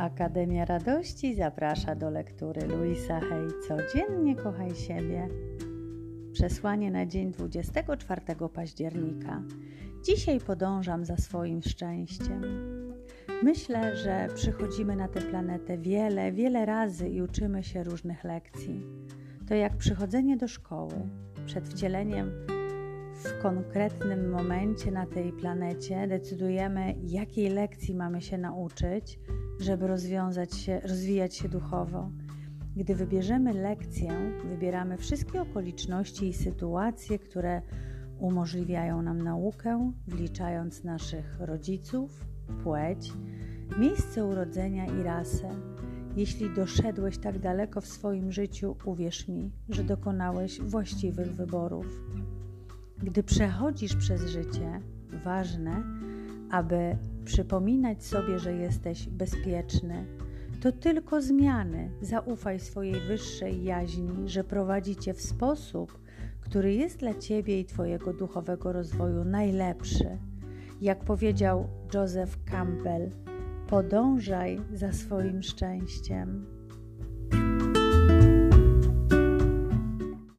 Akademia Radości zaprasza do lektury Luisa Hay Codziennie kochaj siebie. Przesłanie na dzień 24 października. Dzisiaj podążam za swoim szczęściem. Myślę, że przychodzimy na tę planetę wiele, wiele razy i uczymy się różnych lekcji. To jak przychodzenie do szkoły. Przed wcieleniem w konkretnym momencie na tej planecie decydujemy, jakiej lekcji mamy się nauczyć, żeby rozwiązać się, rozwijać się duchowo. Gdy wybierzemy lekcję, wybieramy wszystkie okoliczności i sytuacje, które umożliwiają nam naukę, wliczając naszych rodziców, płeć, miejsce urodzenia i rasę. Jeśli doszedłeś tak daleko w swoim życiu, uwierz mi, że dokonałeś właściwych wyborów. Gdy przechodzisz przez życie, ważne, aby przypominać sobie, że jesteś bezpieczny. To tylko zmiany. Zaufaj swojej wyższej jaźni, że prowadzi cię w sposób, który jest dla ciebie i twojego duchowego rozwoju najlepszy. Jak powiedział Joseph Campbell, podążaj za swoim szczęściem.